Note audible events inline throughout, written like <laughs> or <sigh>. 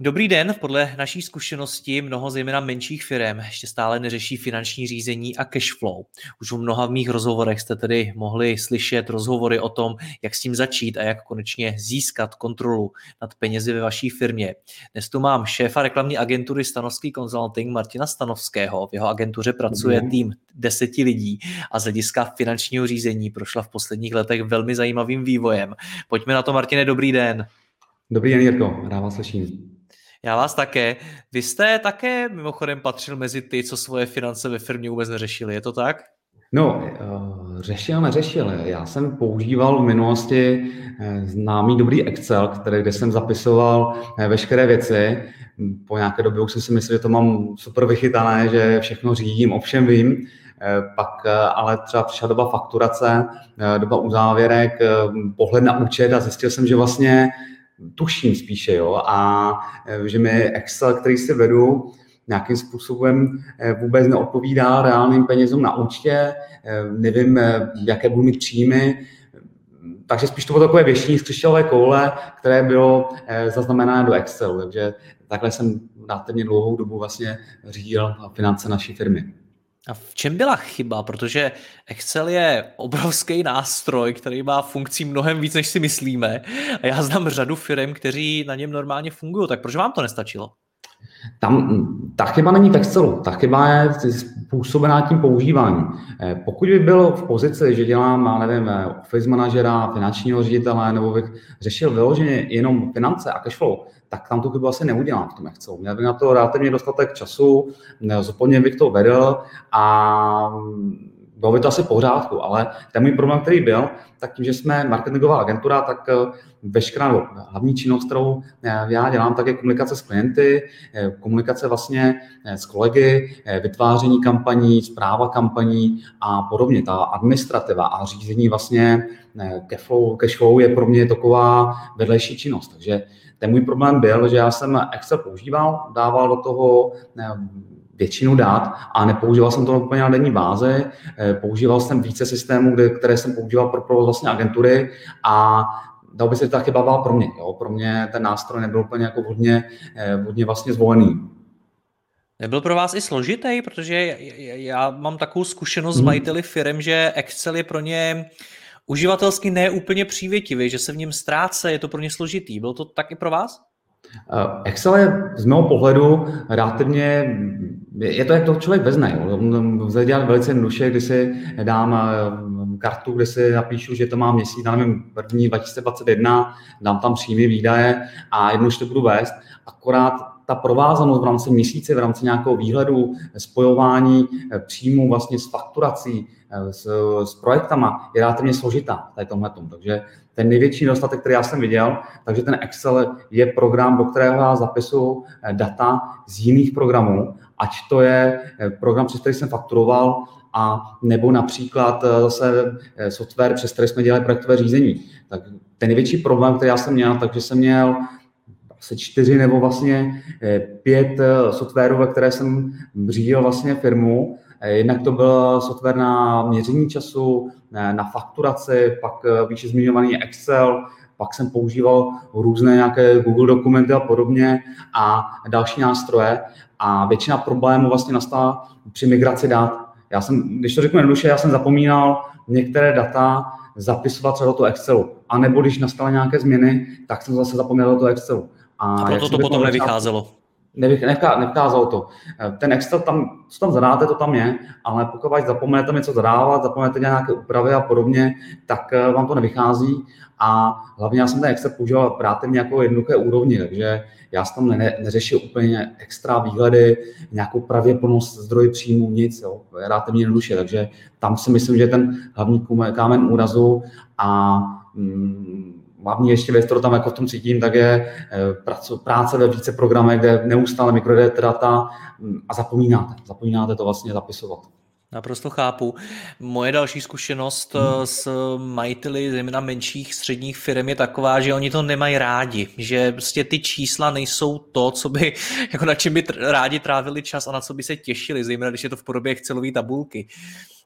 Dobrý den, podle naší zkušenosti mnoho zejména menších firm ještě stále neřeší finanční řízení a cash flow. Už v mnoha v mých rozhovorech jste tedy mohli slyšet rozhovory o tom, jak s tím začít a jak konečně získat kontrolu nad penězi ve vaší firmě. Dnes tu mám šéfa reklamní agentury Stanovský Consulting Martina Stanovského. V jeho agentuře pracuje tým deseti lidí a z hlediska finančního řízení prošla v posledních letech velmi zajímavým vývojem. Pojďme na to, Martine, dobrý den. Dobrý den, Jirko, rád vás slyším. Já vás také. Vy jste také mimochodem patřil mezi ty, co svoje finance ve firmě vůbec neřešili, je to tak? No, eh, řešil, neřešil. Já jsem používal v minulosti eh, známý dobrý Excel, který, kde jsem zapisoval eh, veškeré věci. Po nějaké době už jsem si myslel, že to mám super vychytané, že všechno řídím, ovšem vím. Pak ale třeba přišla doba fakturace, doba uzávěrek, pohled na účet a zjistil jsem, že vlastně tuším spíše, jo, a e, že mi Excel, který si vedu, nějakým způsobem e, vůbec neodpovídá reálným penězům na účtě, e, nevím, jaké budu mít příjmy, takže spíš to bylo takové věšní z křišťálové koule, které bylo zaznamenáno do Excelu. Takže takhle jsem téměř dlouhou dobu vlastně řídil finance naší firmy. A v čem byla chyba? Protože Excel je obrovský nástroj, který má funkcí mnohem víc, než si myslíme. A já znám řadu firm, kteří na něm normálně fungují. Tak proč vám to nestačilo? Tam ta chyba není v Excelu, ta chyba je způsobená tím používáním. Eh, pokud by byl v pozici, že dělám, nevím, eh, office manažera, finančního ředitele, nebo bych řešil vyloženě jenom finance a cashflow, tak tam tu chybu asi neudělám v tom Excelu. Měl bych na to relativně dostatek času, zodpovědně bych to vedl a bylo by to asi pořádku, ale ten můj problém, který byl, tak tím, že jsme marketingová agentura, tak eh, veškerá hlavní činnost, kterou eh, já dělám, tak je komunikace s klienty, eh, komunikace vlastně s kolegy, vytváření kampaní, zpráva kampaní a podobně. Ta administrativa a řízení vlastně cashflow, cashflow je pro mě taková vedlejší činnost. Takže ten můj problém byl, že já jsem Excel používal, dával do toho většinu dát a nepoužíval jsem to úplně na denní bázi. Eh, používal jsem více systémů, které jsem používal pro provoz vlastně agentury a dal by se to taky bavila pro mě. Jo? Pro mě ten nástroj nebyl úplně jako hodně, eh, hodně vlastně zvolený. Nebyl pro vás i složitý, protože já mám takovou zkušenost hmm. s majiteli firm, že Excel je pro ně uživatelsky neúplně přívětivý, že se v něm ztráce, je to pro ně složitý. Bylo to tak i pro vás? Eh, Excel je z mého pohledu relativně, je to, jak to člověk vezne. Lze dělat velice jednoduše, kdy si dám eh, kartu, kde si napíšu, že to má měsíc, nevím, první 2021, dám tam příjmy, výdaje a jednou to budu vést. Akorát ta provázanost v rámci měsíce, v rámci nějakého výhledu, spojování eh, příjmů vlastně s fakturací, s, s projektama je relativně složitá tady tomhletom. Takže ten největší nedostatek, který já jsem viděl, takže ten Excel je program, do kterého já zapisuju eh, data z jiných programů, ať to je eh, program, přes který jsem fakturoval, a nebo například eh, zase software, přes který jsme dělali projektové řízení. Tak ten největší problém, který já jsem měl, takže jsem měl asi čtyři nebo vlastně pět softwarů, ve které jsem řídil vlastně firmu Jednak to byl software na měření času, na fakturaci, pak eh, výše zmiňovaný Excel, pak jsem používal různé nějaké Google dokumenty a podobně a další nástroje a většina problémů vlastně nastala při migraci dat. Já jsem, když to řeknu jednoduše, já jsem zapomínal některé data zapisovat třeba do toho Excelu. A nebo když nastaly nějaké změny, tak jsem zase zapomněl do toho Excelu. A, a proto to potom nevycházelo. nevkázalo to. Ten Excel tam, co tam zadáte, to tam je, ale pokud zapomenete něco zadávat, zapomenete nějaké úpravy a podobně, tak vám to nevychází a hlavně já jsem ten Excel používal právě jako jednoduché úrovni, takže já jsem tam ne, neřešil úplně extra výhledy, nějakou pravděpodobnost zdroj příjmu, nic, jo, relativně jednoduše, takže tam si myslím, že ten hlavní kámen úrazu a mm, hlavní ještě věc, kterou tam jako v tom cítím, tak je eh, práce ve více programech, kde neustále mikrodete data mm, a zapomínáte, zapomínáte to vlastně zapisovat. Naprosto chápu. Moje další zkušenost hmm. s majiteli zejména menších středních firm je taková, že oni to nemají rádi, že prostě ty čísla nejsou to, co by, <laughs> jako na čem by rádi trávili čas a na co by se těšili, zejména když je to v podobě Excelové tabulky.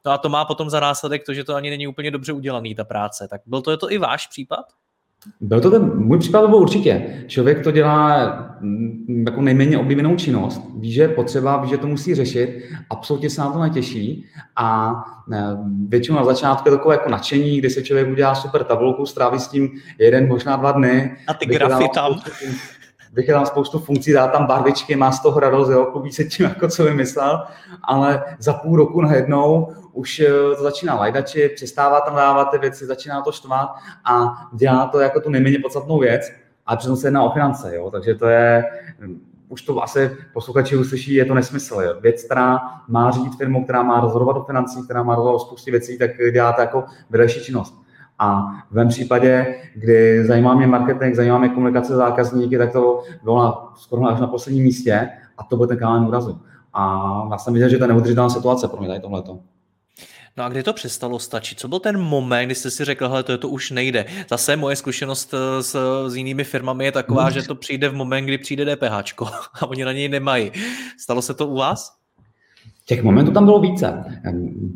No a to má potom za následek to, že to ani není úplně dobře udělaný, ta práce. Tak byl to, je to i váš případ? Byl to ten, můj případ byl určitě. Člověk to dělá mm, jako nejméně oblíbenou činnost, ví, že je potřeba, ví, že to musí řešit, absolutně se na to netěší a e, většinou na začátku je takové jako nadšení, kdy se člověk udělá super tabulku, stráví s tím jeden, možná dva dny. A ty grafy tam. <laughs> <laughs> Vychytám spoustu funkcí, dá tam barvičky, má z toho radost, jo, klubí se tím, <laughs> jako co vymyslel, ale za půl roku najednou už eh, to začíná lajdači, přestává tam dávat ty věci, začíná to štvát a dělá to jako tu nejméně podstatnou věc, a přitom se jedná o finance, jo? takže to je, hm, už to asi posluchači uslyší, je to nesmysl. Jo? Věc, která má řídit firmu, která má rozhodovat o financích, která má rozhodovat o spoustě věcí, tak dělá to jako vedlejší činnost. A v mém případě, kdy zajímá mě marketing, zajímá mě komunikace zákazníky, tak to bylo na, skoro až na posledním místě a to byl ten kámen úrazu. A já jsem viděl, že to je neudržitelná situace pro mě tady tohleto. No a kdy to přestalo stačit? Co byl ten moment, kdy jste si řekl, hele, to, to už nejde? Zase moje zkušenost eh, s, s jinými firmami je taková, hmm. že to přijde v moment, kdy přijde DPH <laughs> a oni na něj nemají. Stalo se to u vás? Těch momentů tam bylo více.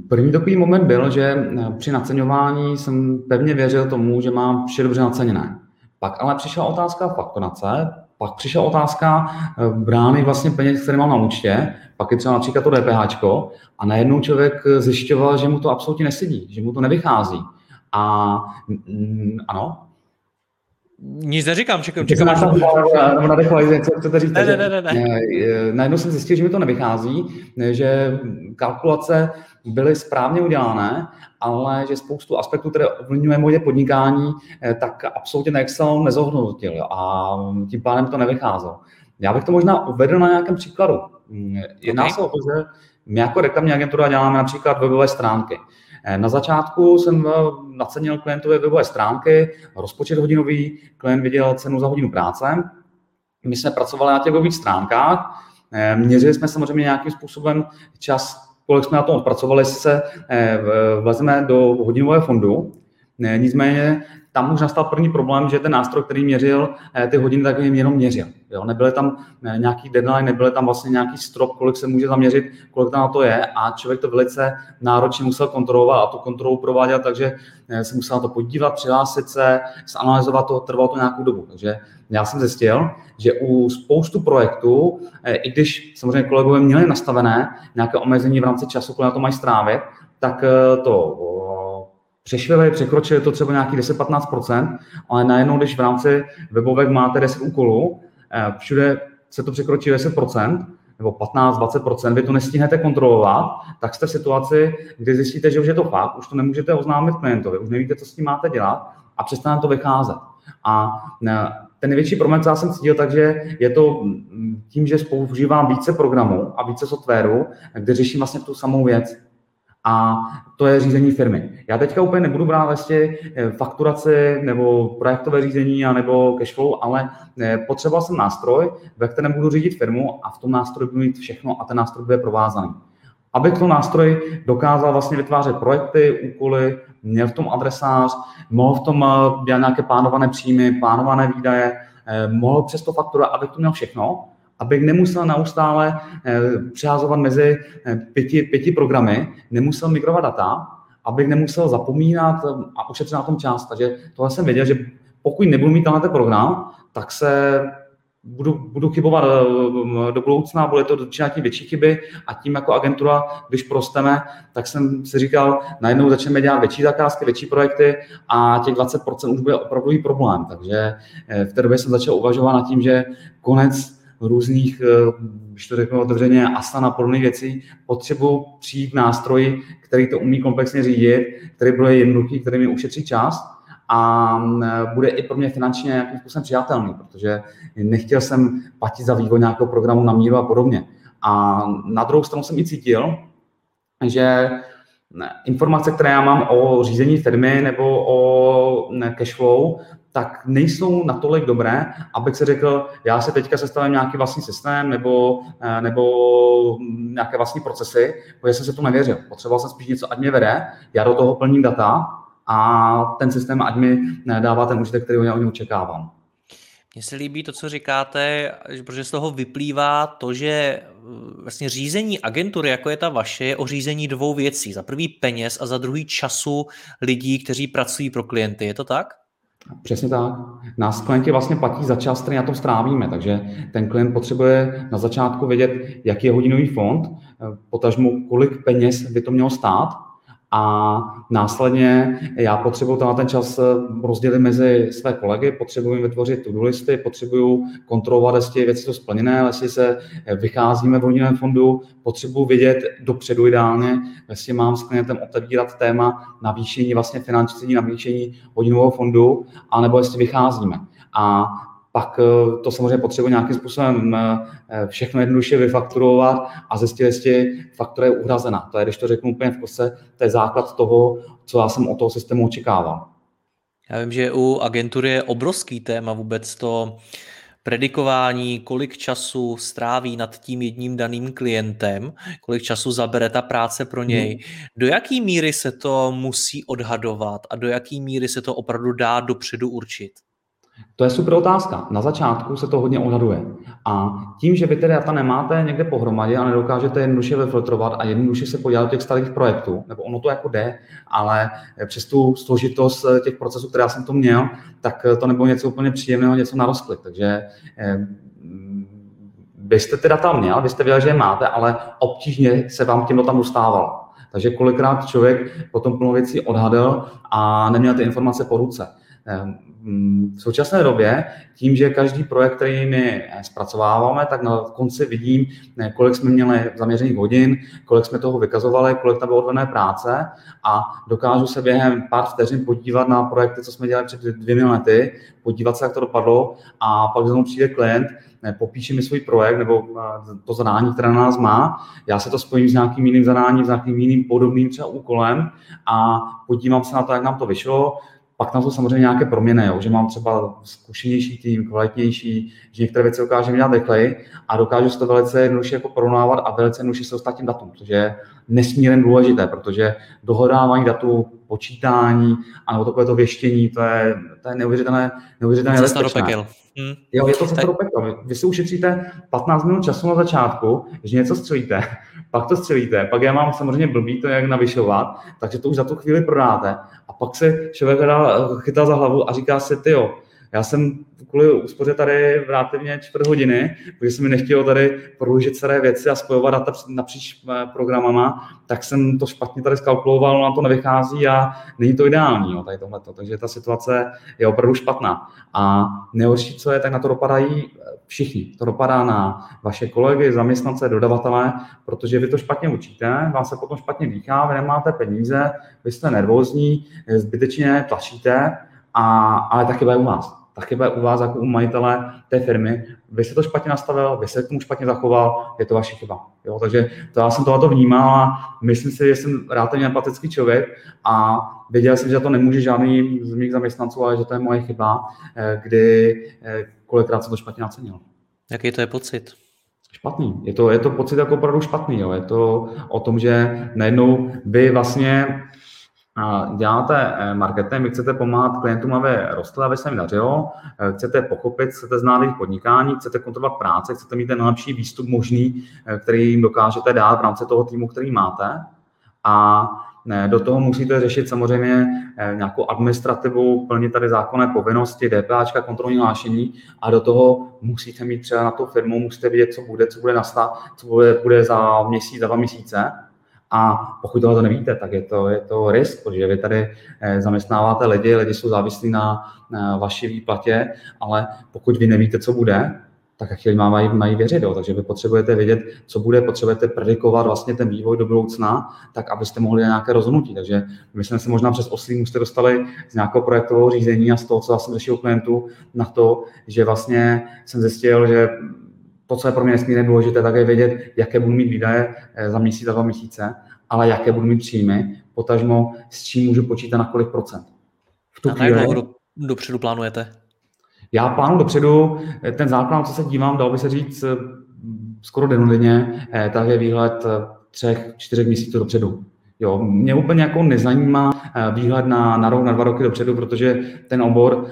První takový moment byl, že při naceňování jsem pevně věřil tomu, že mám vše dobře naceněné. Pak ale přišla otázka fakturace, pak přišla otázka brány vlastně peněz, které mám na účtě, pak je třeba například to DPH, a najednou člověk zjišťoval, že mu to absolutně nesedí, že mu to nevychází. A ano, nic neříkám, čekám. čekám, čekám na nadechovat, co chcete říct. Ne, ne, ne, ne, ne. Najednou jsem zjistil, že mi to nevychází, že kalkulace byly správně udělané, ale že spoustu aspektů, které ovlivňuje moje podnikání, eh, tak absolutně na Excel nezohnutil a tím pádem to nevycházelo. Já bych to možná uvedl na nějakém příkladu. Jedná okay. se o to, že my jako reklamní agentura děláme například webové stránky. Eh, na začátku jsem eh, nacenil klientové webové stránky, rozpočet hodinový, klient viděl cenu za hodinu práce. My jsme pracovali na těch webových stránkách, eh, měřili jsme samozřejmě nějakým způsobem čas, kolik jsme na tom odpracovali, se vezme do hodinového fondu. Nicméně tam už nastal první problém, že ten nástroj, který měřil ty hodiny, tak jim jenom měřil. Jo? Nebyly tam nějaký deadline, nebyly tam vlastně nějaký strop, kolik se může zaměřit, kolik tam na to je a člověk to velice náročně musel kontrolovat a tu kontrolu provádět, takže se musel na to podívat, přihlásit se, zanalizovat to, trvalo to nějakou dobu. Takže já jsem zjistil, že u spoustu projektů, i když samozřejmě kolegové měli nastavené nějaké omezení v rámci času, kolik na to mají strávit, tak to přešvili, překročili to třeba nějaký 10-15%, ale najednou, když v rámci webovek máte 10 úkolů, eh, všude se to překročí 10%, nebo 15-20%, vy to nestihnete kontrolovat, tak jste v situaci, kdy zjistíte, že už je to fakt, už to nemůžete oznámit klientovi, už nevíte, co s tím máte dělat a přestane to vycházet. A eh, ten největší problém, co já jsem cítil, takže je to mm, tím, že používám více programů a více softwaru, kde řeším vlastně tu samou věc a to je řízení firmy. Já teďka úplně nebudu brát vlastně fakturaci nebo projektové řízení a nebo cashflow, ale eh, potřeboval jsem nástroj, ve kterém budu řídit firmu a v tom nástroji budu mít všechno a ten nástroj bude provázaný. Aby to nástroj dokázal vlastně vytvářet projekty, úkoly, měl v tom adresář, mohl v tom eh, dělat nějaké plánované příjmy, plánované výdaje, mohl přes to faktura, aby to měl všechno, abych nemusel neustále eh, přeházovat mezi eh, pěti, pěti programy, nemusel migrovat data, abych nemusel zapomínat eh, a ušetřit na tom čas. Takže tohle jsem věděl, že pokud nebudu mít tenhle program, tak se budu, budu chybovat do budoucna, bude to dočinat tím větší chyby a tím jako agentura, když prosteme, tak jsem si říkal, najednou začneme dělat větší zakázky, větší projekty a těch 20% už bude opravdu problém. Takže v té době jsem začal uvažovat nad tím, že konec různých, když to řeknu otevřeně, asana podobných věcí, potřebuji přijít k nástroji, který to umí komplexně řídit, který bude jednoduchý, který mi ušetří čas a bude i pro mě finančně nějakým způsobem přijatelný, protože nechtěl jsem platit za vývoj nějakého programu na míru a podobně. A na druhou stranu jsem i cítil, že informace, které já mám o řízení firmy nebo o cashflow, tak nejsou natolik dobré, abych se řekl, já se teďka sestavím nějaký vlastní systém nebo, eh, nebo nějaké vlastní procesy, protože jsem se to nevěřil. Potřeboval jsem spíš něco, ať mě vede, já do toho plním data a ten systém ať mi dává ten užitek, který já od něj očekávám. Mně se líbí to, co říkáte, protože z toho vyplývá to, že eh, vlastně řízení agentury, jako je ta vaše, je o řízení dvou věcí. Za prvý peněz a za druhý času lidí, kteří pracují pro klienty. Je to tak? Přesně tak. Nás klienti vlastně platí za čas, který na tom strávíme, takže ten klient potřebuje na začátku vědět, jaký je hodinový fond, eh, potažmu kolik peněz by to mělo stát a následně já potřebuji na ten čas eh, rozdělit mezi své kolegy, potřebuji vytvořit to listy, potřebuji kontrolovat, jestli věci jsou splněné, jestli se eh, vycházíme v hodinovém fondu, potřebuji vědět dopředu ideálně, jestli mám s klientem otevírat téma navýšení vlastně finanční navýšení hodinového fondu, anebo jestli vycházíme. A pak eh, to samozřejmě potřebuje nějakým způsobem eh, všechno jednoduše vyfakturovat a zjistit, jestli faktura je uhrazena. To je, když to řeknu úplně v kose, to je základ toho, co já jsem od toho systému očekával. Já vím, že u agentury je obrovský téma vůbec to predikování, kolik času stráví nad tím jedním daným klientem, kolik času zabere ta práce pro něj. Hmm. Do jaký míry se to musí odhadovat a do jaký míry se to opravdu dá dopředu určit? To je super otázka. Na začátku se to hodně odhaduje. A tím, že vy ty data nemáte někde pohromadě a nedokážete jednoduše vyfiltrovat a jednoduše se podívat do těch starých projektů, nebo ono to jako jde, ale přes tu složitost těch procesů, které já jsem to měl, tak to nebylo něco úplně příjemného, něco na rozklik. Takže eh, byste ty data měl, byste věděl, že je máte, ale obtížně se vám tím tam dostávalo. Takže kolikrát člověk potom plno věcí odhadl a neměl ty informace po ruce. V současné době, tím, že každý projekt, který my zpracováváme, tak na konci vidím, kolik jsme měli zaměřených hodin, kolik jsme toho vykazovali, kolik tam bylo odvedené práce a dokážu se během pár vteřin podívat na projekty, co jsme dělali před dvěmi lety, podívat se, jak to dopadlo a pak za přijde klient, popíše mi svůj projekt nebo eh, to zadání, které na nás má, já se to spojím s nějakým jiným zadáním, s nějakým jiným podobným třeba úkolem a podívám se na to, jak nám to vyšlo, pak tam jsou samozřejmě nějaké proměny, jo, že mám třeba zkušenější tým, kvalitnější, že některé věci dokážeme dělat rychleji a dokážu se to velice jednoduše jako porovnávat a velice jednoduše se dostat tím datům, což je nesmírně důležité, protože dohodávání datů, počítání a nebo takové to věštění, to je, to je neuvěřitelné, neuvěřitelné Cesta do pekel. Hmm. Jo, je to cesta do pekel. Vy si ušetříte 15 minut času na začátku, že něco střelíte, <laughs> pak to střelíte, pak já mám samozřejmě blbý to, jak navyšovat, takže to už za tu chvíli prodáte a pak se člověk chytá za hlavu a říká si, ty jo, já jsem kvůli úspoře tady relativně čtvrt hodiny, protože se mi nechtělo tady prodloužit celé věci a spojovat data napříč eh, programama, tak jsem to špatně tady skalkuloval, na to nevychází a není to ideální, jo, tady tohleto. Takže ta situace je opravdu špatná. A nejhorší, co je, tak na to dopadají eh, všichni. To dopadá na vaše kolegy, zaměstnance, dodavatele, protože vy to špatně učíte, vám se potom špatně dýchá, vy nemáte peníze, vy jste nervózní, zbytečně tlačíte, a, ale taky u vás ta chyba je u vás jako u majitele té firmy. Vy jste to špatně nastavil, vy jste k tomu špatně zachoval, je to vaše chyba. Jo? Takže to já jsem tohle vnímal a myslím si, že jsem relativně empatický člověk a věděl jsem, že to nemůže žádný z mých zaměstnanců, ale že to je moje chyba, eh, kdy eh, kolikrát jsem to špatně nacenil. Jaký to je pocit? Špatný. Je to, je to pocit jako opravdu špatný. Jo. Je to o tom, že najednou vy vlastně děláte eh, marketing, vy chcete pomáhat klientům, aby rostli, aby se jim dařilo, eh, chcete pochopit, chcete znát jejich podnikání, chcete kontrolovat práce, chcete mít ten nejlepší výstup možný, eh, který jim dokážete dát v rámci toho týmu, který máte. A do toho musíte řešit samozřejmě nějakou administrativu, plnit tady zákonné povinnosti, DPAčka, kontrolní hlášení a do toho musíte mít třeba na tu firmu, musíte vidět, co bude, co bude nastat, co bude, bude za měsíc, za dva měsíce a pokud tohle to nevíte, tak je to, je to risk, protože vy tady eh, zaměstnáváte lidi, lidi jsou závislí na, na vaší výplatě, ale pokud vy nevíte, co bude, tak jak chvíli mají, mají věřit. Jo. Takže vy potřebujete vědět, co bude, potřebujete predikovat vlastně ten vývoj do budoucna, tak abyste mohli nějaké rozhodnutí. Takže my jsme se možná přes oslím jste dostali z nějakého projektového řízení a z toho, co já jsem řešil klientů, na to, že vlastně jsem zjistil, že to, co je pro mě nesmírně důležité, tak je vědět, jaké budu mít výdaje eh, za měsíc a dva měsíce, ale jaké budu mít příjmy, potažmo s čím můžu počítat na kolik procent. V tu a chvíli, do, dopředu plánujete? Já plánu dopředu, eh, ten základ, co se dívám, dal by se říct eh, skoro denodenně, tak je výhled třech, čtyřech měsíců dopředu. Jo, mě úplně jako nezajímá výhled na, na rok, na dva roky dopředu, protože ten obor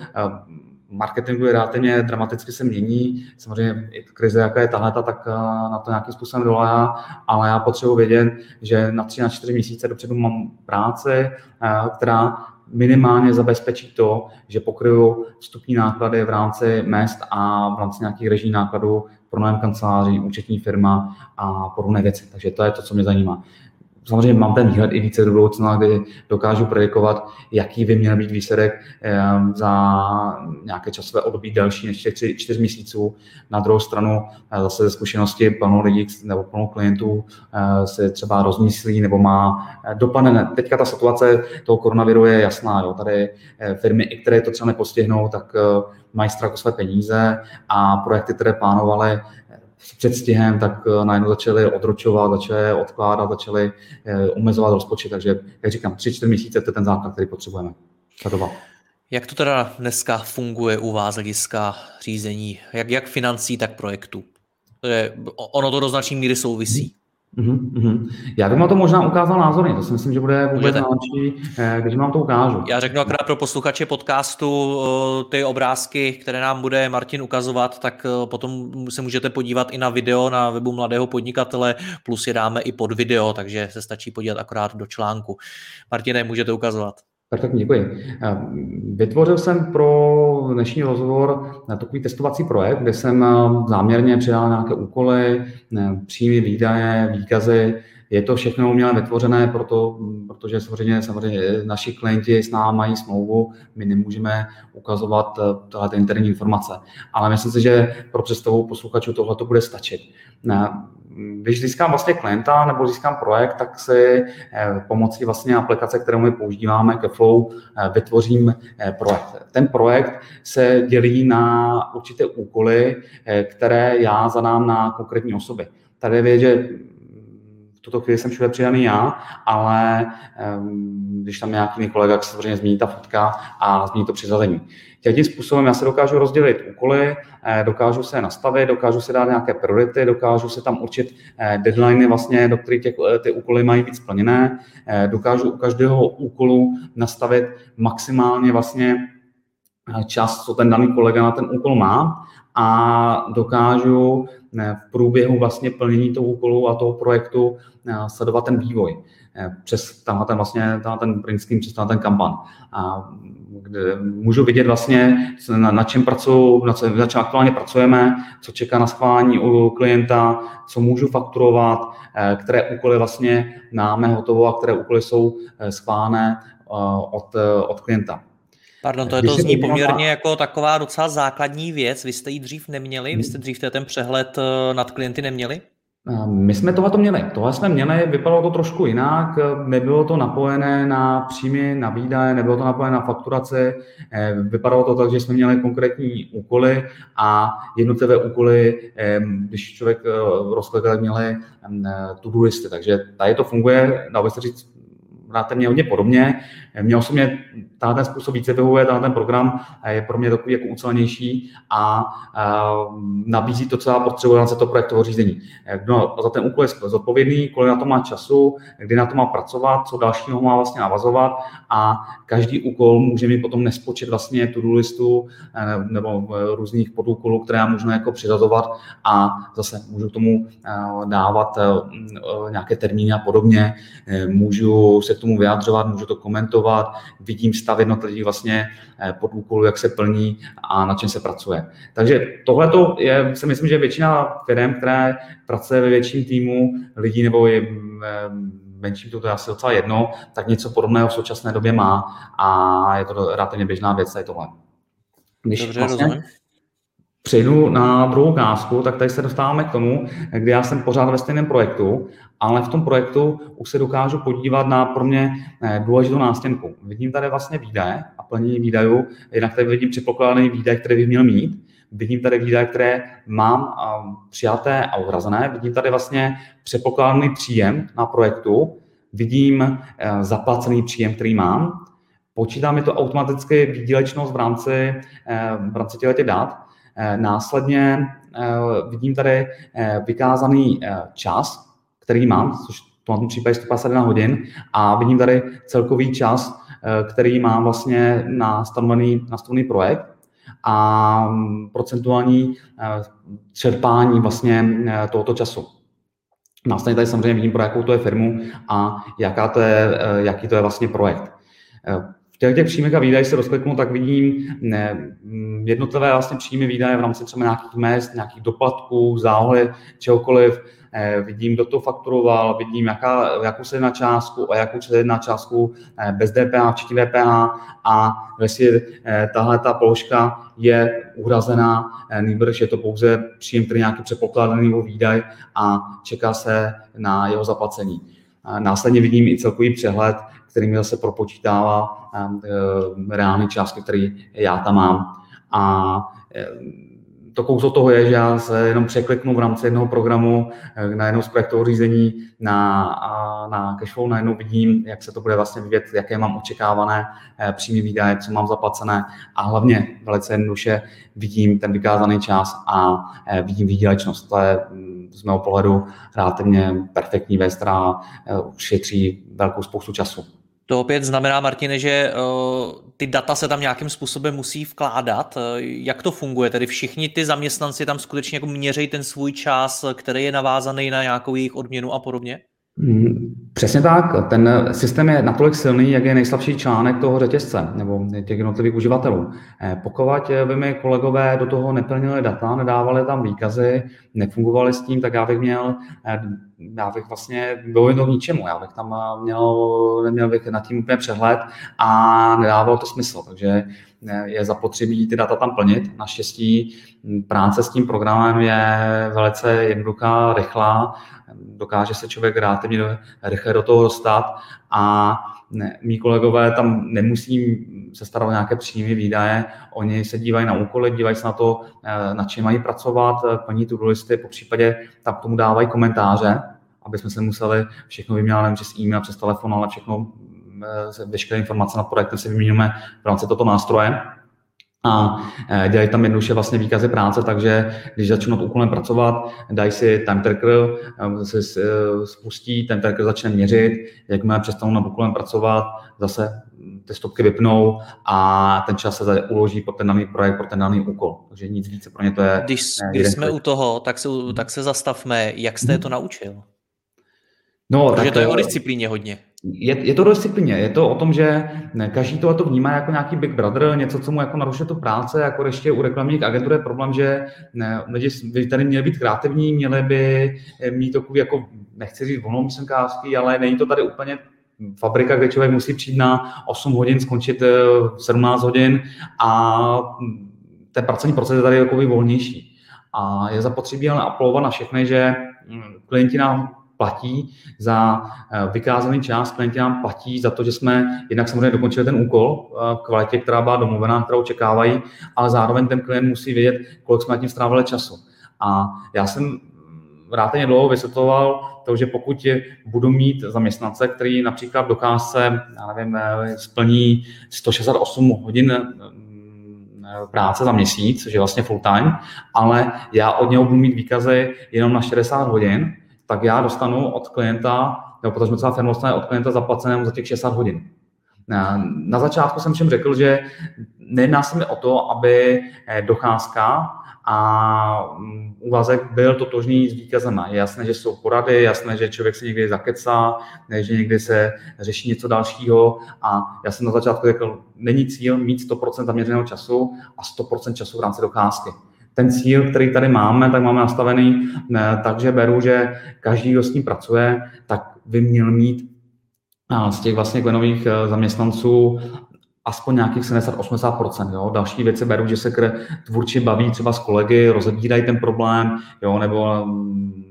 marketingu je relativně dramaticky se mění. Samozřejmě i krize, jaká je tahle, tak na to nějakým způsobem doléhá, ale já potřebuji vědět, že na tři, na čtyři měsíce dopředu mám práci, která minimálně zabezpečí to, že pokryju vstupní náklady v rámci mest a v rámci nějakých reží nákladů pro nájem kanceláří, účetní firma a podobné věci. Takže to je to, co mě zajímá samozřejmě mám ten výhled i více do budoucna, kdy dokážu predikovat, jaký by měl být výsledek ehm, za nějaké časové období delší než těch tři, čtyř měsíců. Na druhou stranu eh, zase ze zkušenosti plno lidí nebo plno klientů eh, se třeba rozmyslí nebo má eh, dopadne. Teďka ta situace toho koronaviru je jasná. Jo. Tady firmy, i které to třeba nepostihnou, tak mají strach o své peníze a projekty, které plánovaly s předstihem, tak eh, najednou začali odročovat, začali odkládat, začali eh, omezovat rozpočet. Takže, jak říkám, tři, čtyři měsíce to je ten základ, který potřebujeme. Sledovat. Jak to teda dneska funguje u vás hlediska řízení, jak, jak financí, tak projektu? Ono to do značné míry souvisí. Mm-hmm. Já bych vám to možná ukázal názorně, to si myslím, že bude vůbec lepší, eh, když vám to ukážu. Já řeknu akorát pro posluchače podcastu eh, ty obrázky, které nám bude Martin ukazovat, tak eh, potom se můžete podívat i na video na webu Mladého podnikatele, plus je dáme i pod video, takže se stačí podívat akorát do článku. Martine, můžete ukazovat. Perfektně, děkuji. Vytvořil jsem pro dnešní rozhovor takový testovací projekt, kde jsem záměrně přidal nějaké úkoly, příjmy, výdaje, výkazy. Je to všechno uměle vytvořené, proto, protože samozřejmě, samozřejmě naši klienti s námi mají smlouvu, my nemůžeme ukazovat tyhle interní informace. Ale myslím si, že pro představu posluchačů tohle to bude stačit když získám vlastně klienta nebo získám projekt, tak si eh, pomocí vlastně aplikace, kterou my používáme ke Flow, eh, vytvořím eh, projekt. Ten projekt se dělí na určité úkoly, které já zadám na konkrétní osoby. Tady je vědět, že tuto chvíli jsem všude přidaný já, ale když tam nějaký kolega, tak se samozřejmě změní ta fotka a změní to přizazení. Tím způsobem já se dokážu rozdělit úkoly, eh, dokážu se nastavit, dokážu se dát nějaké priority, dokážu se tam určit eh, deadliny, vlastně, do kterých těch, eh, ty úkoly mají být splněné, dokážu u každého úkolu nastavit maximálně vlastně čas, co ten daný kolega na ten úkol má a dokážu v průběhu vlastně plnění toho úkolu a toho projektu sledovat ten vývoj přes tenhle ten vlastně, ten print scheme, přes ten kampan. A kde můžu vidět vlastně, na, na čem pracuji, na, na čem aktuálně pracujeme, co čeká na schválení u klienta, co můžu fakturovat, eh, které úkoly vlastně máme hotovo a které úkoly jsou eh, schválené eh, od, od klienta. Pardon, to je to zní poměrně jako taková docela základní věc. Vy jste ji dřív neměli? Vy jste dřív ten přehled nad klienty neměli? My jsme tohle to měli. Tohle jsme měli, vypadalo to trošku jinak, nebylo to napojené na příjmy, na výdaje, nebylo to napojené na fakturaci, eh, vypadalo to tak, že jsme měli konkrétní úkoly a jednotlivé úkoly, eh, když člověk eh, rozklikal, měli to-do listy. Takže tady to funguje, dá se říct, mě hodně podobně. Mě osobně ten způsob více vyhovuje, ten program je pro mě takový jako ucelenější a, nabízí to, co já potřebuji na to projektového řízení. Kdo za ten úkol je zodpovědný, kolik na to má času, kdy na to má pracovat, co dalšího má vlastně navazovat a každý úkol může mít potom nespočet vlastně tu listu eh, nebo eh, různých podúkolů, které já můžu jako přiřazovat a zase můžu tomu eh, dávat nějaké termíny a podobně. Můžu se tomu vyjadřovat, můžu to komentovat, vidím stav jednotlivých vlastně podúkolů, jak se plní a na čem se pracuje. Takže tohle je, si myslím, že většina firm, které pracuje ve větším týmu lidí nebo je menším to, to je asi docela jedno, tak něco podobného v současné době má a je to relativně běžná věc, je tohle. Když Dobře, vlastně, přejdu na druhou ukázku, tak tady se dostáváme k tomu, kdy já jsem pořád ve stejném projektu, ale v tom projektu už se dokážu podívat na pro mě eh, důležitou nástěnku. Vidím tady vlastně výdaje a plnění výdajů, jinak tady vidím předpokládaný výdaje, které bych měl mít, vidím tady výdaje, které mám přijaté a uhrazené, vidím tady vlastně předpokládaný příjem na projektu, vidím eh, zaplacený příjem, který mám, počítá mi to automaticky výdělečnost v rámci, eh, v rámci těchto dat, Eh, následně eh, vidím tady eh, vykázaný čas, který mám, což v tom případě 151 hodin, a vidím tady celkový čas, který mám vlastně na stanovený, na stanovený projekt a mm, procentuální čerpání vlastně tohoto času. Následně tady samozřejmě vidím, pro jakou to je firmu a jaká to je, jaký to je vlastně projekt těch, těch příjmech a výdajích se rozkliknu, tak vidím ne, mm, jednotlivé vlastně příjmy výdaje v rámci třeba nějakých mest, nějakých doplatků, zálohy, čehokoliv. Eh, vidím, kdo to fakturoval, vidím, jaká, jakou se jedná částku, o jakou se jedná částku eh, bez DPH, včetně DPH a jestli eh, tahle ta položka je uhrazená, nejbrž je to pouze příjem, který nějaký předpokládaný nebo výdaj a čeká se na jeho zaplacení. Následně vidím i celkový přehled, který mi zase propočítává eh, reálné částky, které já tam mám. A eh, to kouzlo toho je, že já se jenom překliknu v rámci jednoho programu eh, na jednou z projektového řízení na, na cashflow, najednou vidím, jak se to bude vlastně vyvět, jaké mám očekávané příjmy výdaje, co mám zaplacené a hlavně velice jednoduše vidím ten vykázaný čas a vidím výdělečnost. To je mm, z mého pohledu relativně perfektní věc, která ušetří velkou spoustu času. To opět znamená, Martine, že uh, ty data se tam nějakým způsobem musí vkládat. Uh, jak to funguje? Tedy všichni ty zaměstnanci tam skutečně jako měřejí ten svůj čas, který je navázaný na nějakou jejich odměnu a podobně? Mm, přesně tak. Ten systém je natolik silný, jak je nejslabší článek toho řetězce nebo těch jednotlivých uživatelů. Eh, pokud by mi kolegové do toho neplnili data, nedávali tam výkazy, nefungovali s tím, tak já bych měl, eh, já bych vlastně byl jenom ničemu. Já bych tam měl, neměl bych nad tím úplně přehled a nedával to smysl. Takže je zapotřebí ty data tam plnit. Naštěstí práce s tím programem je velice jednoduchá, rychlá. Dokáže se člověk relativně rychle do toho dostat. A ne, mý kolegové tam nemusí se starat o nějaké příjmy, výdaje, oni se dívají na úkoly, dívají se na to, eh, na čem mají pracovat, eh, plní tu listy, po případě tam k tomu dávají komentáře, aby jsme se museli všechno vyměnit nevím, přes e-mail, přes telefon, ale všechno, veškeré informace na projektem si vyměňujeme v rámci tohoto nástroje a e, dělají tam jednoduše vlastně výkazy práce, takže když začnou nad úkolem pracovat, dají si time tracker, e, se spustí, ten tracker začne měřit, jakmile přestanou nad úkolem pracovat, zase ty stopky vypnou a ten čas se uloží pro ten daný projekt, pro ten daný úkol. Takže nic více pro ně to je. Když, když jsme u toho, tak se, tak se zastavme. Jak jste to naučil? No, Protože tak, to je o disciplíně hodně. Je, je to o disciplíně, je to o tom, že každý to, to vnímá jako nějaký big brother, něco, co mu jako narušuje tu práce, jako ještě u reklamních agentur je problém, že lidi by tady měli být kreativní, měli by mít takový jako, nechci říct volnomyslnkářský, ale není to tady úplně fabrika, kde člověk musí přijít na 8 hodin, skončit v eh, 17 hodin a ten pracovní proces je tady jako volnější. A je zapotřebí ale apelovat na všechny, že hm, klienti nám platí za eh, vykázaný čas, klienti nám platí za to, že jsme jednak samozřejmě dokončili ten úkol v eh, kvalitě, která byla domluvená, kterou očekávají, ale zároveň ten klient musí vědět, kolik jsme na tím strávili času. A já jsem relativně dlouho vysvětloval to, že pokud je, budu mít zaměstnance, který například dokáže, já nevím, eh, splní 168 hodin práce za měsíc, je vlastně full time, ale já od něho budu mít výkazy jenom na 60 hodin, tak já dostanu od klienta, nebo protože celá firma dostane od klienta zaplacené za těch 60 hodin. Na začátku jsem všem řekl, že nejedná se mi o to, aby eh, docházka a mm, úvazek byl totožný s výkazem. Je jasné, že jsou porady, jasné, že člověk se někdy zakecá, že někdy se řeší něco dalšího a já jsem na začátku řekl, není cíl mít 100% zaměřeného času a 100% času v rámci docházky ten cíl, který tady máme, tak máme nastavený, takže beru, že každý, kdo s ním pracuje, tak by měl mít z těch vlastně klenových e, zaměstnanců aspoň nějakých 70-80%. Jo? Další věci beru, že se tvůrči baví třeba s kolegy, rozebírají ten problém, jo? nebo mm,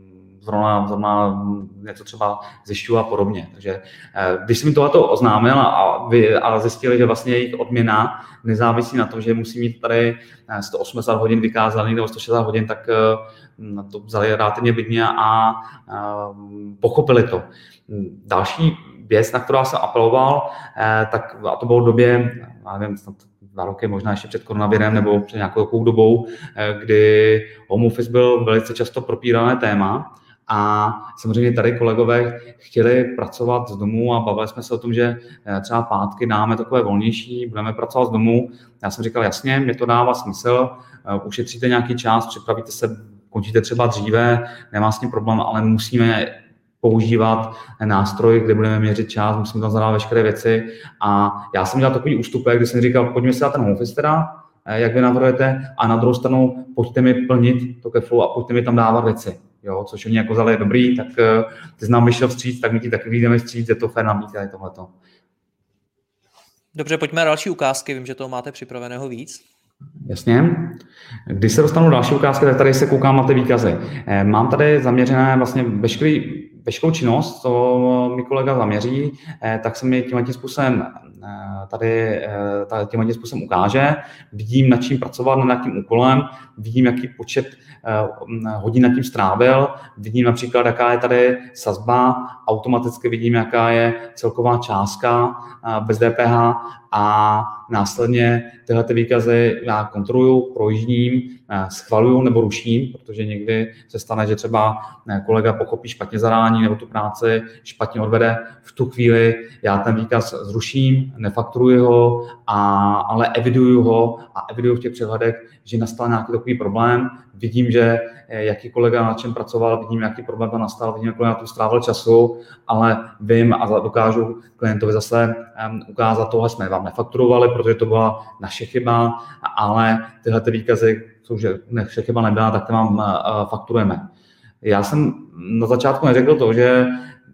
zrovna, zrovna něco třeba zjišťují a podobně. Takže eh, když jsem tohleto oznámil a, vy, a zjistili, že vlastně jejich odměna nezávisí na tom, že musí mít tady 180 eh, hodin vykázaný nebo 160 hodin, tak eh, na to vzali relativně vidně a, a pochopili to. Další věc, na kterou jsem apeloval, tak a to bylo v době, já nevím, snad dva roky, možná ještě před koronavirem nebo před nějakou dobou, kdy home office byl velice často propírané téma a samozřejmě tady kolegové chtěli pracovat z domu a bavili jsme se o tom, že eh, třeba pátky dáme takové volnější, budeme pracovat z domu. Já jsem říkal, jasně, mě to dává smysl, eh, ušetříte nějaký čas, připravíte se, končíte třeba dříve, nemá s tím problém, ale musíme používat nástroj, kde budeme měřit čas, musíme tam zadávat veškeré věci. A já jsem dělal takový ústupek, kdy jsem říkal, pojďme si na ten office teda, eh, jak vy navrhujete, a na druhou stranu pojďte mi plnit to keflu a pojďte mi tam dávat věci jo, což oni jako vzali dobrý, tak uh, ty znám vyšel vstříc, tak my ti taky vyjdeme vstříc, je to fér nabídka, je tohleto. Dobře, pojďme na další ukázky, vím, že toho máte připraveného víc. Jasně. Když se dostanu další ukázky, tak tady se koukám na ty výkazy. Eh, mám tady zaměřené vlastně veškerý, veškerou činnost, co mi kolega zaměří, eh, tak se mi tím způsobem tady, tady tím způsobem ukáže. Vidím, nad čím pracovat, nad tím úkolem, vidím, jaký počet Eh, hodin nad tím strávil, vidím například, jaká je tady sazba, automaticky vidím, jaká je celková částka eh, bez DPH a následně tyhle ty výkazy já kontroluju, projíždím, eh, schvaluju nebo ruším, protože někdy se stane, že třeba kolega pochopí špatně zadání nebo tu práci špatně odvede. V tu chvíli já ten výkaz zruším, nefakturuji ho, a, ale eviduju ho a eviduju v těch přehledech, že nastal nějaký takový problém, vidím, že eh, jaký kolega na čem pracoval, vidím, jaký problém tam nastal, vidím, jak na to strávil času, ale vím a dokážu klientovi zase ukázat, tohle jsme vám nefakturovali, protože to byla naše chyba, ale tyhle ty výkazy že naše chyba nebyla, tak to vám eh, fakturujeme. Já jsem na začátku neřekl to, že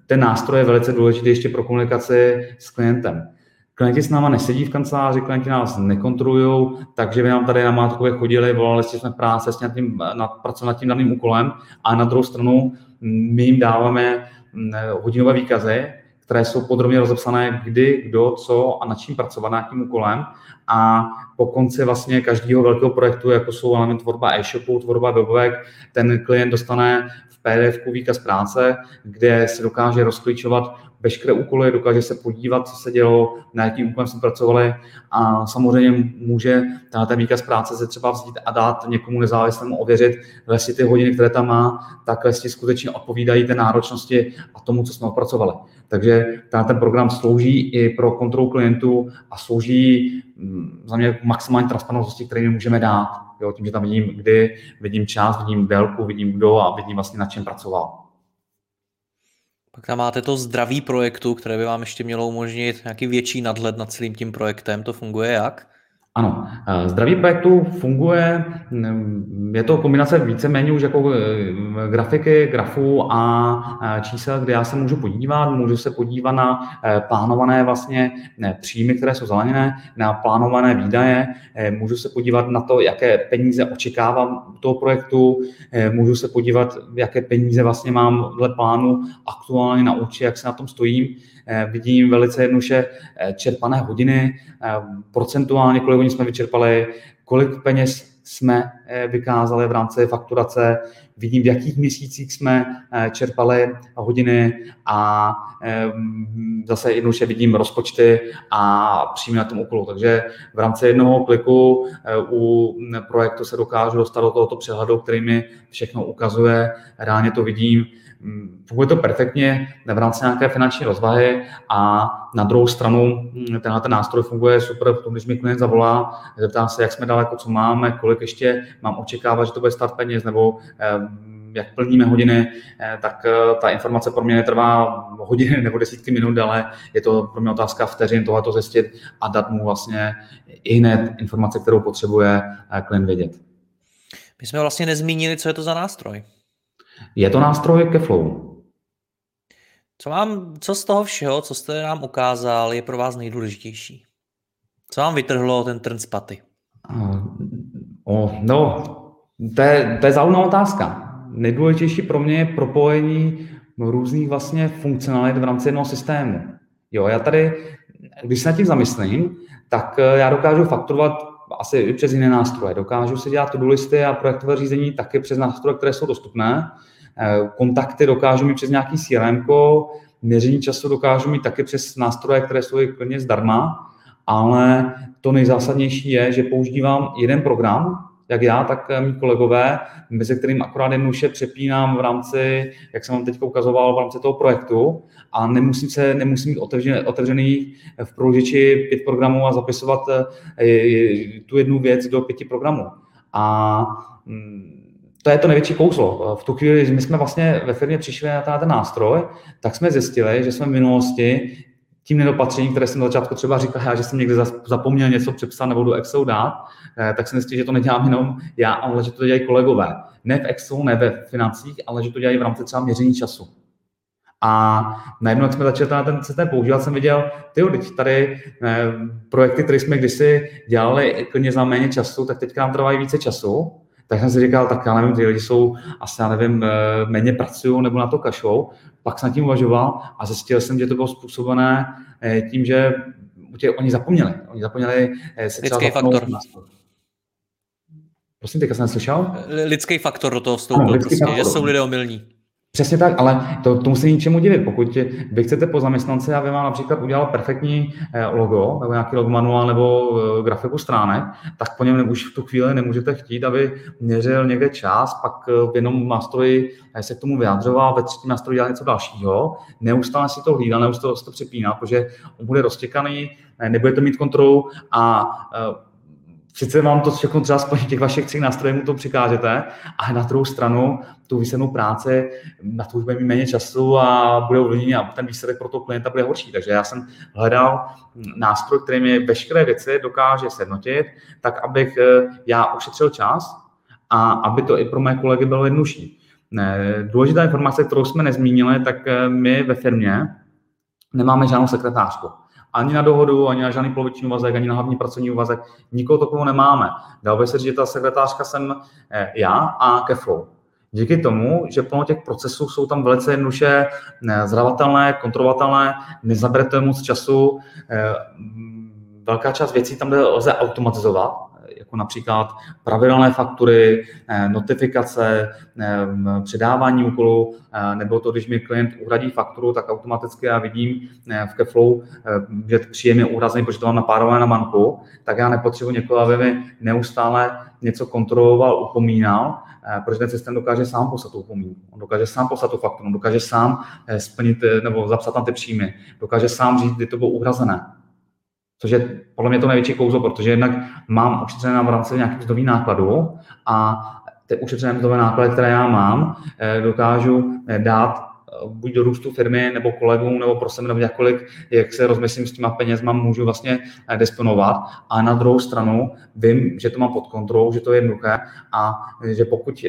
ten nástroj je velice důležitý ještě pro komunikaci s klientem. Klienti s náma nesedí v kanceláři, klienti nás nekontrolují, takže by nám tady na mátkově chodili, volali si jsme práce s tím, nad, pracovat nad tím daným úkolem a na druhou stranu my jim dáváme hodinové výkazy, které jsou podrobně rozepsané, kdy, kdo, co a nad čím pracovat, nad tím úkolem. A po konci vlastně každého velkého projektu, jako jsou element tvorba e-shopu, tvorba webovek, ten klient dostane v PDF výkaz práce, kde se dokáže rozklíčovat veškeré úkoly, dokáže se podívat, co se dělo, na jakým úkolem jsme pracovali a samozřejmě může ten výkaz práce se třeba vzít a dát někomu nezávislému ověřit, jestli ty hodiny, které tam má, tak jestli skutečně odpovídají té náročnosti a tomu, co jsme odpracovali. Takže ten program slouží i pro kontrolu klientů a slouží mm, za mě maximální transparentnosti, které my můžeme dát. Jo, tím, že tam vidím, kdy, vidím čas, vidím délku, vidím kdo a vidím vlastně, na čem pracoval. Pak tam máte to zdraví projektu, které by vám ještě mělo umožnit nějaký větší nadhled nad celým tím projektem. To funguje jak? Ano, eh, zdraví projektu funguje, mm, je to kombinace víceméně už jako eh, grafiky, grafů a eh, čísel, kde já se můžu podívat, můžu se podívat na plánované vlastně příjmy, které jsou zeleněné, na plánované výdaje, můžu se podívat na to, jaké peníze očekávám toho projektu, můžu se podívat, jaké peníze vlastně mám dle plánu aktuálně na účtu, jak se na tom stojím. Vidím velice jednoduše čerpané hodiny, procentuálně, kolik oni jsme vyčerpali, kolik peněz jsme eh, vykázali v rámci fakturace, vidím, v jakých měsících jsme eh, čerpali hodiny a eh, zase jednoduše vidím rozpočty a příjmy na tom úkolu. Takže v rámci jednoho kliku u projektu se dokážu dostat do tohoto přehledu, který mi všechno ukazuje, reálně to vidím, funguje to perfektně v rámci nějaké finanční rozvahy a na druhou stranu mm, tenhle ten nástroj funguje super v tom, když mi klient zavolá, zeptá se, jak jsme daleko, co máme, kolik ještě mám očekávat, že to bude stát peněz, nebo jak plníme hodiny, eh, tak eh, ta informace pro mě netrvá hodiny <laughs> nebo desítky minut, ale je to pro mě otázka vteřin tohleto zjistit a dát mu vlastně i hned informace, kterou potřebuje eh, klient vědět. My jsme vlastně nezmínili, co je to za nástroj. Je to nástroj ke flow. Co, vám, co z toho všeho, co jste nám ukázal, je pro vás nejdůležitější? Co vám vytrhlo ten trn z paty? O, no, to je, to je zaujímavá otázka. Nejdůležitější pro mě je propojení různých vlastně funkcionalit v rámci jednoho systému. Jo, já tady, když se nad tím zamyslím, tak eh, já dokážu fakturovat asi i přes jiné nástroje. Dokážu si dělat to listy a projektové řízení taky přes nástroje, které jsou dostupné. Eh, kontakty dokážu mít přes nějaký CRM, měření času dokážu mít taky přes nástroje, které jsou plně zdarma, ale to nejzásadnější je, že používám jeden program, jak já, tak mý kolegové, mezi kterým akorát jednoduše přepínám v rámci, jak jsem vám teď ukazoval, v rámci toho projektu a nemusím, se, nemusím mít otevřený, otevřený v průžiči pět programů a zapisovat eh, tu jednu věc do pěti programů. A mm, to je to největší kouzlo. V tu chvíli, když my jsme vlastně ve firmě přišli na ten nástroj, tak jsme zjistili, že jsme v minulosti tím nedopatřením, které jsem na začátku třeba říkal, že jsem někde zapomněl něco přepsat nebo do Excelu dát, eh, tak jsem zjistil, že to nedělám jenom já, ale že to dělají kolegové. Ne v Excelu, ne ve financích, ale že to dělají v rámci třeba měření času. A najednou, jak jsme začali ten systém používat, jsem viděl, ty teď tady eh, projekty, které jsme kdysi dělali klidně za méně času, tak teďka nám trvají více času tak jsem si říkal, tak já nevím, ty lidi jsou asi, já nevím, eh, méně pracují nebo na to kašou. Pak jsem nad tím uvažoval a zjistil jsem, že to bylo způsobené eh, tím, že tě, oni zapomněli. Oni zapomněli eh, se třeba Lidský faktor. Prosím, teďka jsem slyšel? Lidský faktor do toho vstoupil, ano, prostě, faktor. že jsou lidé omylní. Přesně tak, ale to, to musí ničemu divit. Pokud vy chcete po zaměstnance, aby vám například udělal perfektní eh, logo, nebo nějaký logo manuál, nebo eh, grafiku stránek, tak po něm už v tu chvíli nemůžete chtít, aby měřil někde čas, pak eh, v jednom nástroji se k tomu vyjadřoval, ve třetím nástroji dělal něco dalšího, neustále si to hlídá, neustále si to přepíná, protože on bude roztěkaný, nebudete mít kontrolu a sice vám to všechno třeba splní těch vašich třech nástrojů, mu to přikážete, ale na druhou stranu tu výslednou práci, na to už bude mít méně času a bude ovlivněný a ten výsledek pro toho klienta bude horší. Takže já jsem hledal nástroj, který mi veškeré věci dokáže sjednotit, tak abych eh, já ušetřil čas a aby to i pro mé kolegy bylo jednodušší. Důležitá informace, kterou jsme nezmínili, tak eh, my ve firmě nemáme žádnou sekretářku ani na dohodu, ani na žádný poloviční úvazek, ani na hlavní pracovní úvazek. Nikoho takového nemáme. Dal by se říct, že ta sekretářka jsem eh, já a Keflow. Díky tomu, že plno těch procesů jsou tam velice jednoduše eh, zdravatelné, kontrolovatelné, nezabere to moc času, eh, velká část věcí tam lze automatizovat, jako například pravidelné faktury, eh, notifikace, eh, předávání úkolů, eh, nebo to, když mi klient uhradí fakturu, tak automaticky já vidím v Keflow, že příjem je uhrazený, protože to mám napárované na banku, tak já nepotřebuji někoho, aby mi neustále něco kontroloval, upomínal, protože ten systém dokáže sám poslat tu upomínku. On dokáže sám poslat tu fakturu, on dokáže sám splnit nebo zapsat tam ty příjmy, dokáže sám říct, kdy to bylo uhrazené. Což je podle mě to největší kouzlo, protože jednak mám ušetřené v rámci nějakých mzdových nákladů a ty ušetřené mzdové náklady, které já mám, eh, dokážu eh, dát eh, buď do růstu firmy, nebo kolegům, nebo prosím, nebo jakkoliv, jak se rozmyslím s těma penězma, můžu vlastně disponovat. A na druhou stranu vím, že to mám pod kontrolou, že to je jednoduché a že pokud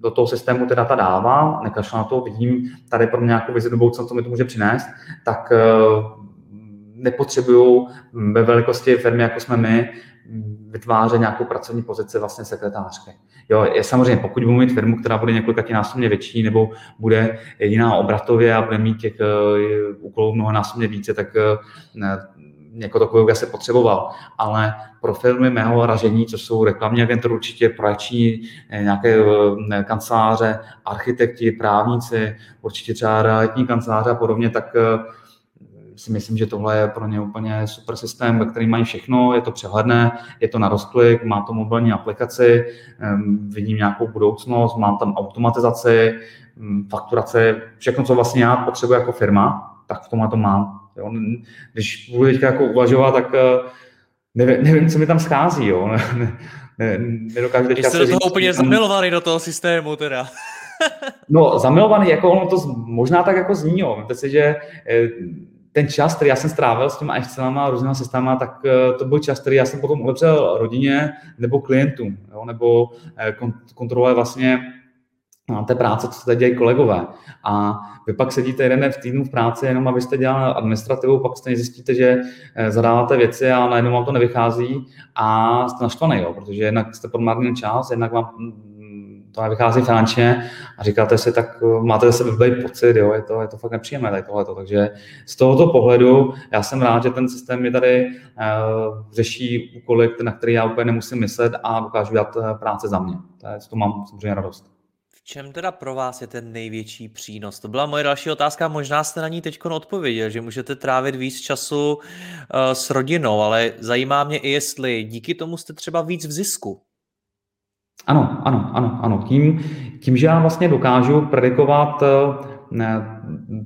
do toho systému ty data dávám, nekašlu na to, vidím tady pro mě nějakou vizi do budoucna, co mi to může přinést, tak nepotřebují ve velikosti firmy, jako jsme my, vytvářet nějakou pracovní pozici vlastně sekretářky. Jo, je samozřejmě, pokud budu mít firmu, která bude několikanásobně větší nebo bude jiná obratově a bude mít těch uh, úkolů mnohonásobně více, tak uh, někoho takového já se potřeboval. Ale pro firmy mého ražení, co jsou reklamní agentury, určitě projekční, eh, nějaké kanceláře, architekti, právníci, určitě třeba realitní kanceláře a podobně, tak si myslím, že tohle je pro ně úplně super systém, ve kterém mají všechno, je to přehledné, je to na rozklik, má to mobilní aplikaci, vidím nějakou budoucnost, mám tam automatizaci, fakturace, všechno, co vlastně já potřebuji jako firma, tak v tomhle to mám. Jo. Když budu teďka jako uvažovat, tak eh, nevím, nevím, co mi tam schází. Jo. <laughs> Ne, ne, nedokážu teďka Jste do toho říct, úplně zamilovaný do toho systému teda. no, zamilovaný, jako ono to možná tak jako zní, jo. Myslím si, že eh, ten čas, který já jsem strávil s těma Excelama a různýma systémama, tak eh, to byl čas, který já jsem potom ulepšil rodině nebo klientům, jo, nebo eh, kontroluje vlastně té práce, co se dělají kolegové. A vy pak sedíte jeden v týdnu v práci, jenom abyste dělali administrativu, pak stejně zjistíte, že eh, zadáváte věci a najednou vám to nevychází a jste naštvaný, jo, protože jednak jste podmarný čas, jednak vám to nevychází finančně a říkáte si, tak eh, máte zase blbý pocit, jo, je to, je to fakt nepříjemné tady tohleto. Takže z tohoto pohledu já jsem rád, že ten systém mi tady uh, řeší úkoly, na které já úplně nemusím myslet a dokážu dělat práce za mě. To, je, to mám samozřejmě radost čem teda pro vás je ten největší přínos? To byla moje další otázka, možná jste na ní teď odpověděl, že můžete trávit víc času uh, s rodinou, ale zajímá mě i jestli díky tomu jste třeba víc v zisku. Ano, ano, ano, ano. Tím, tím že já vlastně dokážu predikovat uh,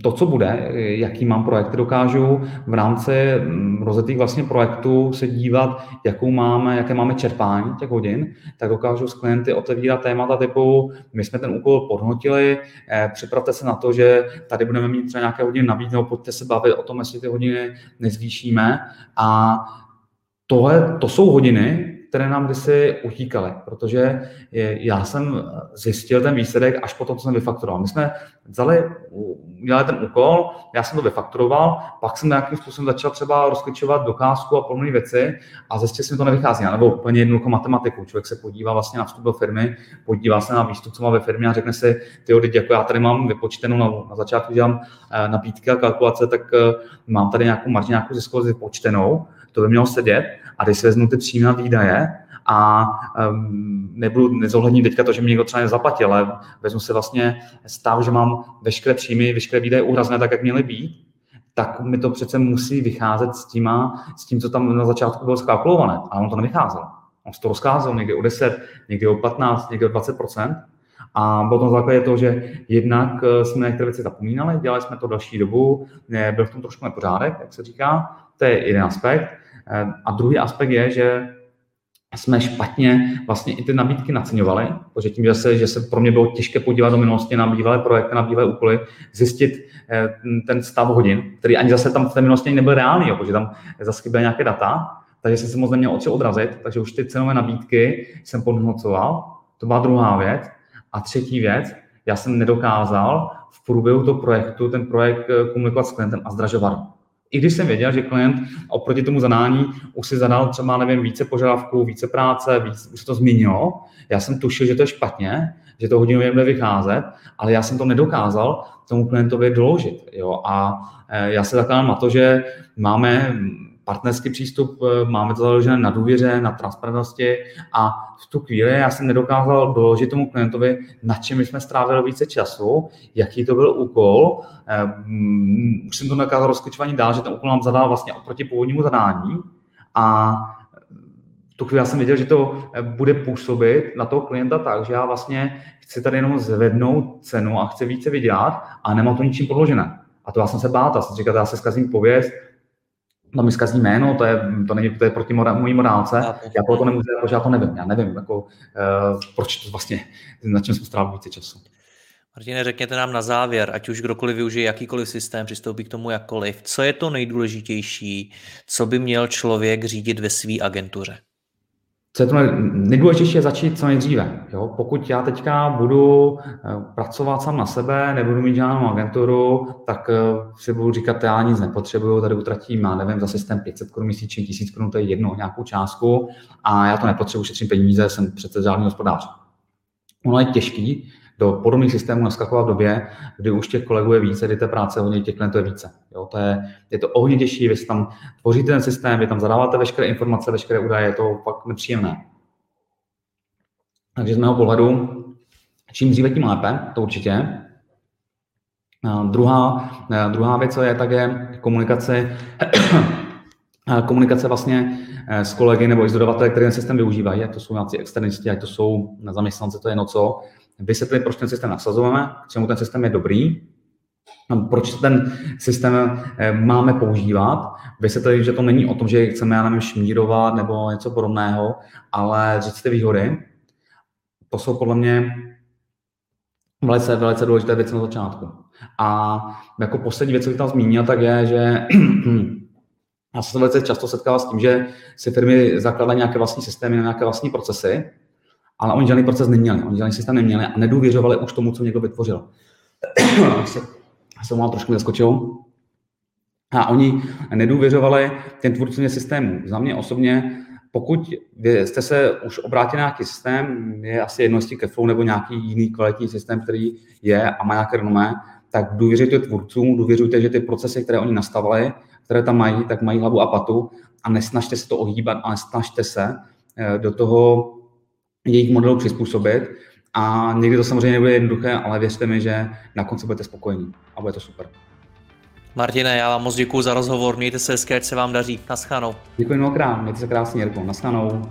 to, co bude, jaký mám projekt, dokážu v rámci mm, rozjetých vlastně projektů se dívat, jakou máme, jaké máme čerpání těch hodin, tak dokážu s klienty otevírat témata typu, my jsme ten úkol podhodnotili, eh, připravte se na to, že tady budeme mít třeba nějaké hodiny navíc, nebo pojďte se bavit o tom, jestli ty hodiny nezvýšíme a tohle, to jsou hodiny, které nám kdysi utíkaly, protože já jsem zjistil ten výsledek až po tom, co jsem vyfakturoval. My jsme vzali, udělali ten úkol, já jsem to vyfakturoval, pak jsem nějakým způsobem začal třeba rozklíčovat dokázku a podobné věci a zjistil jsem, že to nevychází. Nebo úplně jednoduchou matematiku. Člověk se podívá vlastně na vstup do firmy, podívá se na výstup, co má ve firmě a řekne si, ty teď jako já tady mám vypočtenou na, na začátku dělám eh, nabídky a kalkulace, tak eh, mám tady nějakou marži, nějakou ziskovost vypočtenou, to by mělo sedět a když si vezmu ty příjmy a výdaje a um, nebudu nezohlednit teďka to, že mi někdo třeba nezaplatil, ale vezmu si vlastně stav, že mám veškeré příjmy, veškeré výdaje uhrazené tak, jak měly být, tak mi to přece musí vycházet s, tíma, s tím, co tam na začátku bylo skalkulované. Ale on to nevycházelo. On se to rozcházel někdy o 10, někdy o 15, někdy o 20% a bylo to na základě toho, že jednak eh, jsme některé věci zapomínali, dělali jsme to další dobu, byl v tom trošku nepořádek, jak se říká, to je jeden aspekt. Eh, a druhý aspekt je, že jsme špatně vlastně i ty nabídky naceňovali, protože tím, že se, že se pro mě bylo těžké podívat do minulosti na bývalé projekty, na bývalé úkoly, zjistit eh, ten stav hodin, který ani zase tam v té minulosti nebyl reálný, protože tam zase chyběly nějaké data, takže jsem se moc neměl oči odrazit, takže už ty cenové nabídky jsem podhodnocoval, to byla druhá věc. A třetí věc, já jsem nedokázal v průběhu toho projektu ten projekt eh, komunikovat s klientem a zdražovat i když jsem věděl, že klient oproti tomu zadání už si zadal třeba, nevím, více požadavků, více práce, víc, už se to změnilo, já jsem tušil, že to je špatně, že to hodinově bude vycházet, ale já jsem to nedokázal tomu klientovi doložit. Jo? A eh, já se zakládám na to, že máme partnerský přístup, eh, máme to založené na důvěře, na transparentnosti a v tu chvíli já jsem nedokázal doložit tomu klientovi, na čem jsme strávili více času, jaký to byl úkol. Eh, už jsem to nedokázal rozklíčování dál, že ten úkol nám zadal vlastně oproti původnímu zadání a v tu chvíli já jsem věděl, že to eh, bude působit na toho klienta tak, že já vlastně chci tady jenom zvednout cenu a chci více vydělat a nemám to ničím podložené. A to já jsem se bál, já jsem říkal, já se zkazím pověst, to mi zkazí jméno, to je, to není, to je proti mora, mojí morálce. Já to nemůžu, protože já to nevím. Já nevím, jako, uh, proč to vlastně, na čem jsme strávili více času. Martine, řekněte nám na závěr, ať už kdokoliv využije jakýkoliv systém, přistoupí k tomu jakkoliv, co je to nejdůležitější, co by měl člověk řídit ve své agentuře? Co je to nejdůležitější je začít co nejdříve. Jo? Pokud já teďka budu eh, pracovat sám na sebe, nebudu mít žádnou agenturu, tak eh, si budu říkat, já nic nepotřebuju, tady utratím, já nevím, za systém 500 korun měsíčně, 1000 korun, to je jedno, nějakou částku a já to nepotřebuji, šetřím peníze, jsem přece žádný hospodář. Ono je těžký do podobných systémů naskakovat v době, kdy už těch kolegů je více, kdy té práce hodně těch klientů je více. Jo, to je, je to o hodně těžší, vy tam tvoříte ten systém, vy tam zadáváte veškeré informace, veškeré údaje, je to fakt nepříjemné. Takže z mého pohledu, čím dříve, tím lépe, to určitě. A druhá, druhá věc, co je, tak je komunikace, <clears throat> komunikace vlastně eh, s kolegy nebo i s dodavateli, který ten systém využívají, jak to jsou nějaké externisti, jak to jsou zaměstnanci, to je no co, vysvětlit, proč ten systém nasazujeme, čemu ten systém je dobrý, proč ten systém eh, máme používat, vysvětlit, že to není o tom, že chceme, já nevím, šmírovat nebo něco podobného, ale říct ty výhody. To jsou podle mě velice, velice důležité věci na začátku. A jako poslední věc, co tam zmínil, tak je, že <clears throat> já se velice často setkávám s tím, že si firmy zakládají nějaké vlastní systémy, nějaké vlastní procesy ale oni žádný proces neměli, oni žádný systém neměli a nedůvěřovali už tomu, co někdo vytvořil. <coughs> se, se mám trošku zaskočil. A oni nedůvěřovali těm tvůrcům systému. Za mě osobně, pokud jste se už obrátili nějaký systém, je asi jedno jestli Keflow nebo nějaký jiný kvalitní systém, který je a má nějaké renomé, tak důvěřujte tvůrcům, důvěřujte, že ty procesy, které oni nastavili, které tam mají, tak mají hlavu a patu a nesnažte se to ohýbat, ale snažte se eh, do toho jejich modelu přizpůsobit. A někdy to samozřejmě nebude jednoduché, ale věřte mi, že na konci budete spokojení a bude to super. Martine, já vám moc děkuji za rozhovor, mějte se hezky, ať se vám daří. Naschledanou. Děkuji mnohokrát, mějte se krásně, Jirko. Naschledanou.